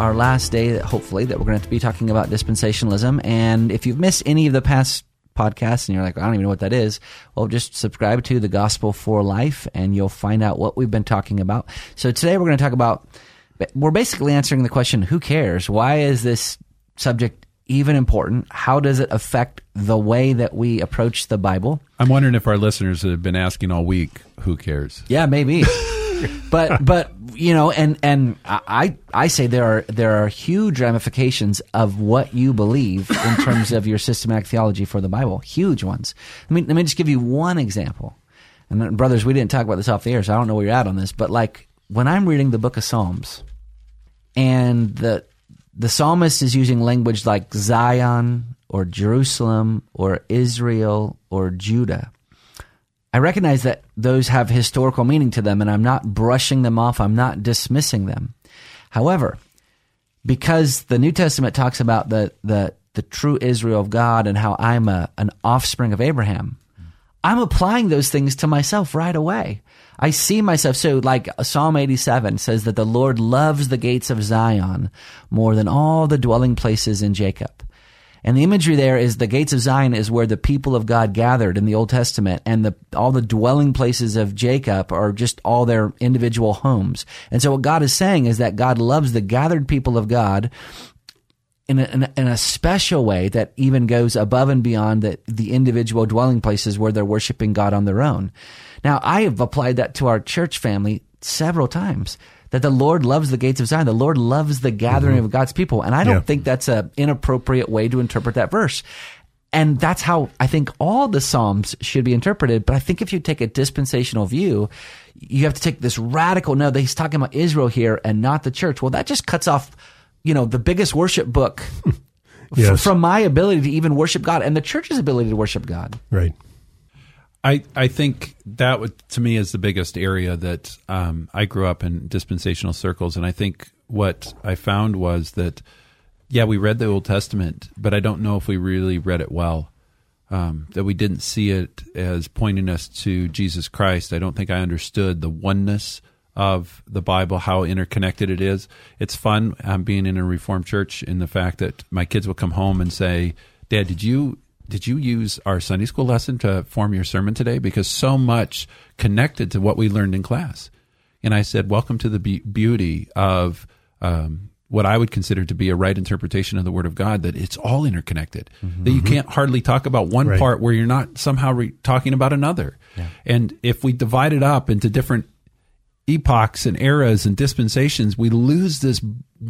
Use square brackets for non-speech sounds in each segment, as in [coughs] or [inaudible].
our last day, hopefully, that we're going to, to be talking about dispensationalism. And if you've missed any of the past podcasts and you're like, I don't even know what that is, well, just subscribe to the Gospel for Life and you'll find out what we've been talking about. So today we're going to talk about, we're basically answering the question, who cares? Why is this subject even important? How does it affect the way that we approach the Bible? I'm wondering if our listeners have been asking all week, who cares? Yeah, maybe. [laughs] but but you know, and and I I say there are there are huge ramifications of what you believe in terms of your systematic theology for the Bible. Huge ones. Let me let me just give you one example. And then, brothers, we didn't talk about this off the air, so I don't know where you're at on this. But like when I'm reading the Book of Psalms, and the the psalmist is using language like Zion or Jerusalem or Israel or Judah I recognize that those have historical meaning to them, and I'm not brushing them off. I'm not dismissing them. However, because the New Testament talks about the the the true Israel of God and how I'm a an offspring of Abraham, I'm applying those things to myself right away. I see myself so like Psalm 87 says that the Lord loves the gates of Zion more than all the dwelling places in Jacob. And the imagery there is the gates of Zion is where the people of God gathered in the Old Testament, and the all the dwelling places of Jacob are just all their individual homes. And so what God is saying is that God loves the gathered people of God in a, in a, in a special way that even goes above and beyond the, the individual dwelling places where they're worshiping God on their own. Now, I have applied that to our church family several times that the Lord loves the gates of Zion. The Lord loves the gathering mm-hmm. of God's people. And I don't yeah. think that's an inappropriate way to interpret that verse. And that's how I think all the Psalms should be interpreted. But I think if you take a dispensational view, you have to take this radical, no, he's talking about Israel here and not the church. Well, that just cuts off, you know, the biggest worship book [laughs] yes. f- from my ability to even worship God and the church's ability to worship God. Right. I, I think that would, to me is the biggest area that um, I grew up in dispensational circles, and I think what I found was that yeah, we read the Old Testament, but I don't know if we really read it well. Um, that we didn't see it as pointing us to Jesus Christ. I don't think I understood the oneness of the Bible, how interconnected it is. It's fun um, being in a Reformed church in the fact that my kids will come home and say, "Dad, did you did you use our Sunday school lesson to form your sermon today? Because so much connected to what we learned in class. And I said, Welcome to the be- beauty of um, what I would consider to be a right interpretation of the Word of God, that it's all interconnected. Mm-hmm. That you can't hardly talk about one right. part where you're not somehow re- talking about another. Yeah. And if we divide it up into different epochs and eras and dispensations, we lose this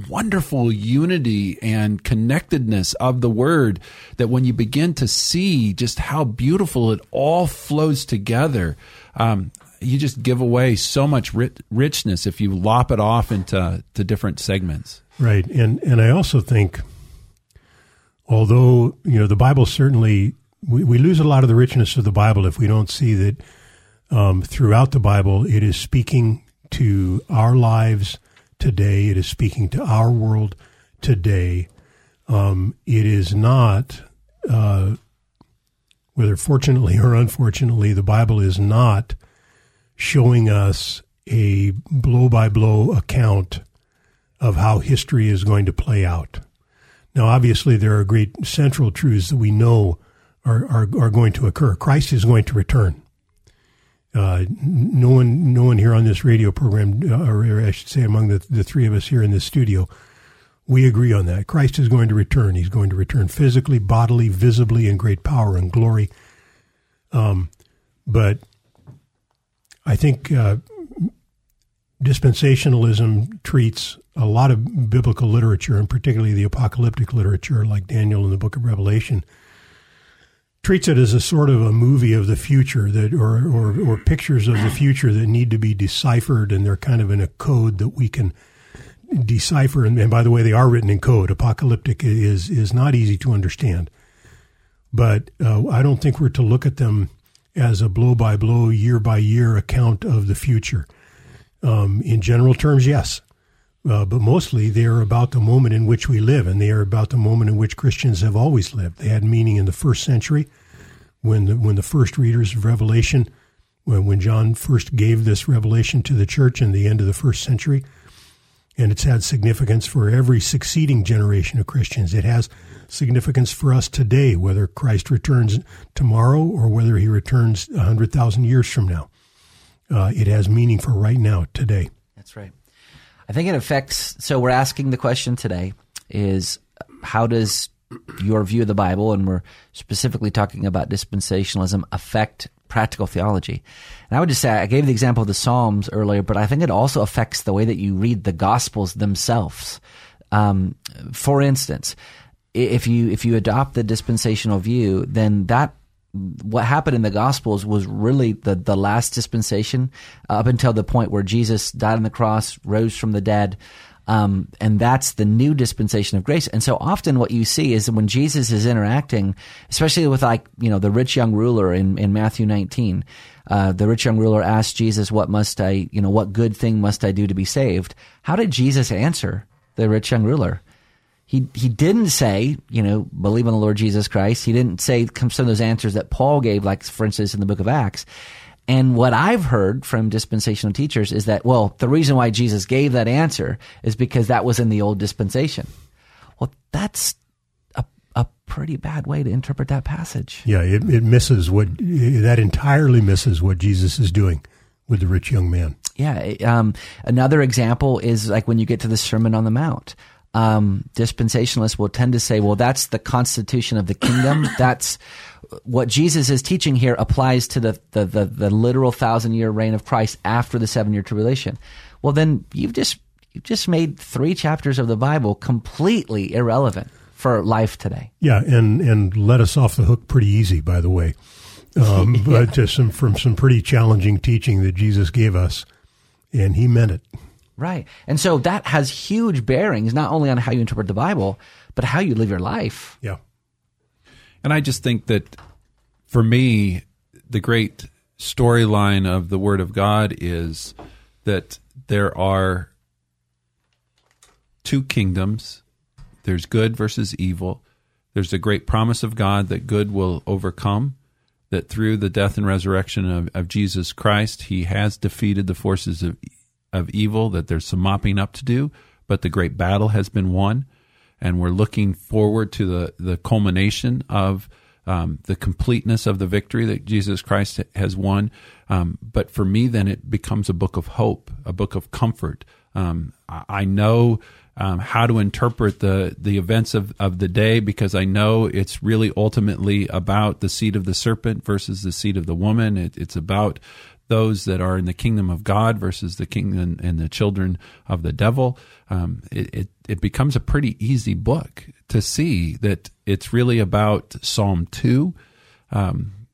wonderful unity and connectedness of the word that when you begin to see just how beautiful it all flows together, um, you just give away so much richness if you lop it off into to different segments. Right. And, and I also think, although, you know, the Bible certainly, we, we lose a lot of the richness of the Bible if we don't see that um, throughout the Bible, it is speaking to our lives today. It is speaking to our world today. Um, it is not, uh, whether fortunately or unfortunately, the Bible is not showing us a blow by blow account of how history is going to play out. Now, obviously, there are great central truths that we know are, are, are going to occur. Christ is going to return. Uh, no one, no one here on this radio program, uh, or I should say, among the the three of us here in this studio, we agree on that. Christ is going to return. He's going to return physically, bodily, visibly, in great power and glory. Um, but I think uh, dispensationalism treats a lot of biblical literature, and particularly the apocalyptic literature, like Daniel in the Book of Revelation, treats it as a sort of a movie of the future that, or, or, or pictures of the future that need to be deciphered, and they're kind of in a code that we can decipher. And, and by the way, they are written in code. Apocalyptic is is not easy to understand, but uh, I don't think we're to look at them as a blow by blow, year by year account of the future. Um, in general terms, yes. Uh, but mostly they are about the moment in which we live, and they are about the moment in which Christians have always lived. They had meaning in the first century when the, when the first readers of Revelation, when, when John first gave this revelation to the church in the end of the first century, and it's had significance for every succeeding generation of Christians. It has significance for us today, whether Christ returns tomorrow or whether he returns 100,000 years from now. Uh, it has meaning for right now, today. That's right. I think it affects. So we're asking the question today: is how does your view of the Bible, and we're specifically talking about dispensationalism, affect practical theology? And I would just say I gave the example of the Psalms earlier, but I think it also affects the way that you read the Gospels themselves. Um, for instance, if you if you adopt the dispensational view, then that what happened in the Gospels was really the, the last dispensation uh, up until the point where Jesus died on the cross, rose from the dead. Um, and that's the new dispensation of grace. And so often what you see is when Jesus is interacting, especially with like, you know, the rich young ruler in, in Matthew 19, uh, the rich young ruler asked Jesus, what must I, you know, what good thing must I do to be saved? How did Jesus answer the rich young ruler? He he didn't say, you know, believe in the Lord Jesus Christ. He didn't say some of those answers that Paul gave, like for instance in the book of Acts. And what I've heard from dispensational teachers is that, well, the reason why Jesus gave that answer is because that was in the old dispensation. Well, that's a, a pretty bad way to interpret that passage. Yeah, it, it misses what, that entirely misses what Jesus is doing with the rich young man. Yeah. Um, another example is like when you get to the Sermon on the Mount um, dispensationalists will tend to say, well, that's the constitution of the kingdom. [coughs] that's what Jesus is teaching here applies to the, the, the, the literal thousand year reign of Christ after the seven year tribulation. Well, then you've just, you've just made three chapters of the Bible completely irrelevant for life today. Yeah. And, and let us off the hook pretty easy, by the way. Um, yeah. [laughs] But just some, from some pretty challenging teaching that Jesus gave us and he meant it. Right. And so that has huge bearings, not only on how you interpret the Bible, but how you live your life. Yeah. And I just think that for me, the great storyline of the Word of God is that there are two kingdoms there's good versus evil. There's a great promise of God that good will overcome, that through the death and resurrection of, of Jesus Christ, He has defeated the forces of of evil, that there's some mopping up to do, but the great battle has been won. And we're looking forward to the, the culmination of um, the completeness of the victory that Jesus Christ has won. Um, but for me, then it becomes a book of hope, a book of comfort. Um, I know um, how to interpret the the events of, of the day because I know it's really ultimately about the seed of the serpent versus the seed of the woman. It, it's about those that are in the kingdom of God versus the kingdom and the children of the devil. Um, it, it, it becomes a pretty easy book to see that it's really about Psalm two, um,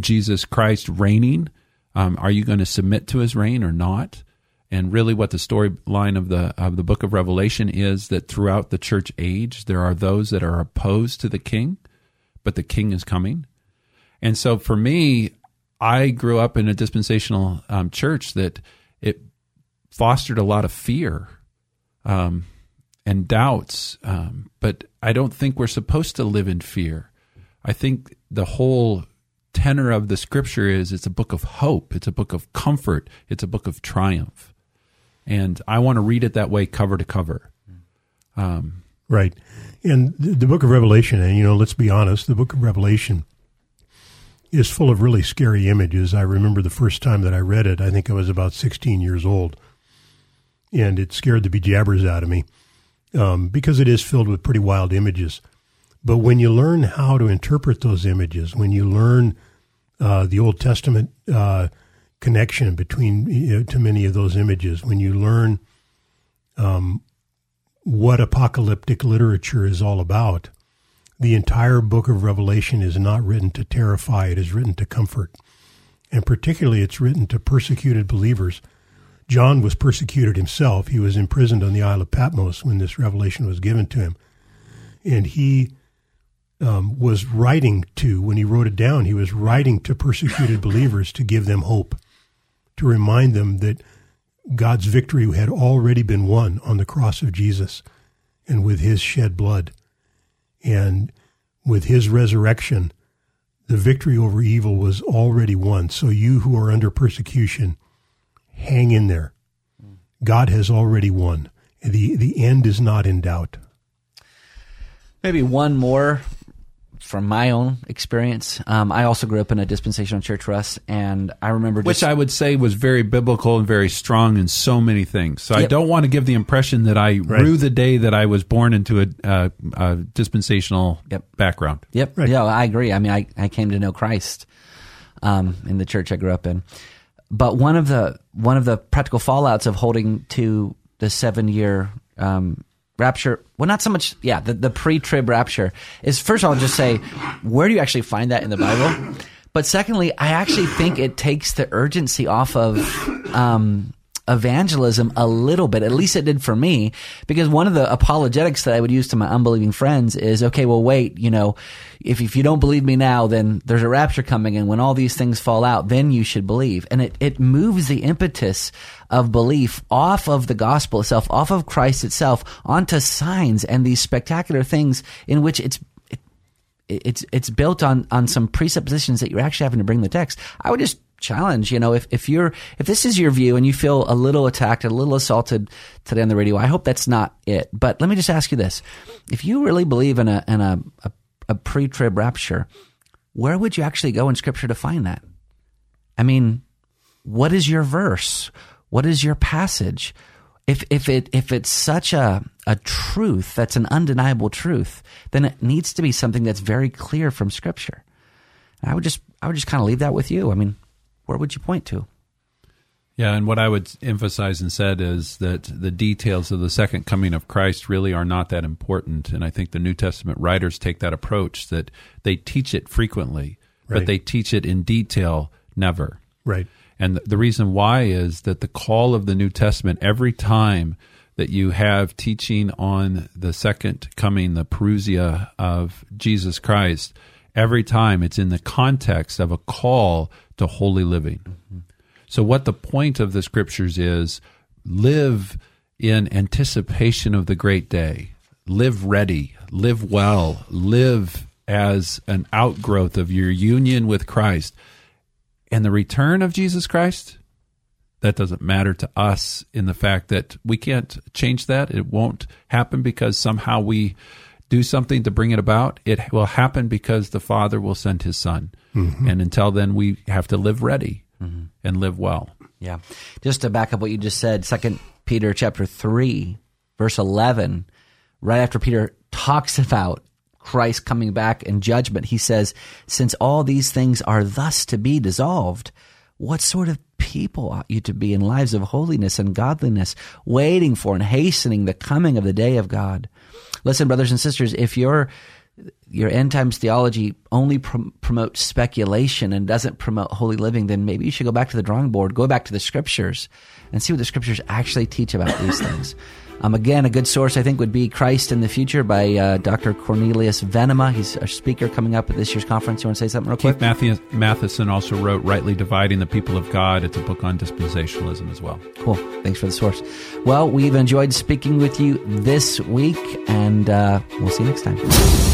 Jesus Christ reigning. Um, are you going to submit to His reign or not? And really, what the storyline of the of the book of Revelation is that throughout the church age, there are those that are opposed to the king, but the king is coming. And so, for me, I grew up in a dispensational um, church that it fostered a lot of fear um, and doubts. Um, but I don't think we're supposed to live in fear. I think the whole tenor of the scripture is it's a book of hope, it's a book of comfort, it's a book of triumph. And I want to read it that way, cover to cover. Um, right. And the, book of Revelation, and you know, let's be honest, the book of Revelation is full of really scary images. I remember the first time that I read it, I think I was about 16 years old, and it scared the bejabbers out of me um, because it is filled with pretty wild images. But when you learn how to interpret those images, when you learn uh, the Old Testament uh, connection between you know, to many of those images when you learn um, what apocalyptic literature is all about. The entire book of Revelation is not written to terrify; it is written to comfort, and particularly, it's written to persecuted believers. John was persecuted himself; he was imprisoned on the Isle of Patmos when this revelation was given to him, and he um, was writing to when he wrote it down. He was writing to persecuted [coughs] believers to give them hope to remind them that God's victory had already been won on the cross of Jesus and with his shed blood. And with his resurrection, the victory over evil was already won. So you who are under persecution, hang in there. God has already won. The, the end is not in doubt. Maybe one more from my own experience. Um, I also grew up in a dispensational church, Russ, and I remember just, which I would say was very biblical and very strong in so many things. So I don't want to give the impression that I rue the day that I was born into a, uh, a dispensational Yep. background. Yep. Right. Yeah, I agree. I mean, I, I came to know Christ um, in the church I grew up in. But one of the one of the practical fallouts of holding to the seven year um, rapture, well, not so much, yeah, the, the pre trib rapture is first of all, just say, where do you actually find that in the Bible? But secondly, I actually think it takes the urgency off of um, evangelism a little bit. At least it did for me, because one of the apologetics that I would use to my unbelieving friends is, okay, well, wait, you know, if, if you don't believe me now, then there's a rapture coming, and when all these things fall out, then you should believe. And it, it moves the impetus of belief off of the gospel itself, off of Christ itself, onto signs and these spectacular things in which it's it, it's it's built on on some presuppositions that you're actually having to bring the text. I would just challenge, you know, if if you're if this is your view and you feel a little attacked, a little assaulted today on the radio, I hope that's not it. But let me just ask you this: if you really believe in a in a a, a pre-trib rapture, where would you actually go in Scripture to find that? I mean, what is your verse? What is your passage? If if it if it's such a a truth that's an undeniable truth, then it needs to be something that's very clear from Scripture. I would just I would just kind of leave that with you. I mean, where would you point to? Yeah, and what I would emphasize and said is that the details of the second coming of Christ really are not that important, and I think the New Testament writers take that approach that they teach it frequently, Right. but they teach it in detail never. Right. And the reason why is that the call of the New Testament, every time that you have teaching on the second coming, the parousia of Jesus Christ, every time it's in the context of a call to holy living. So, what the point of the scriptures is live in anticipation of the great day, live ready, live well, live as an outgrowth of your union with Christ and the return of Jesus Christ, that doesn't matter to us in the fact that we can't change that. It won't happen because somehow we do something to bring it about. It will happen because the Father will send his Son. Mm-hmm. And until then, we have to live ready mm-hmm. and live well. Yeah. Just to back up what you just said, Second Peter chapter three, verse eleven, right after Peter talks about Christ coming back in judgment, he says, Since all these things are thus to be dissolved, what sort of people ought you to be in lives of holiness and godliness, waiting for and hastening the coming of the day of God? Listen, brothers and sisters, if your your end times theology only prom- promotes speculation and doesn't promote holy living, then maybe you should go back to the drawing board, go back to the scriptures, and see what the scriptures actually teach about these things. Um, again, a good source I think would be Christ in the Future by uh, Dr. Cornelius Venema. He's a speaker coming up at this year's conference. You want to say something real quick? Keith Matthew, Mathison also wrote Rightly Dividing the People of God. It's a book on dispensationalism as well. Cool. Thanks for the source. Well, we've enjoyed speaking with you this week, and uh, we'll see you next time.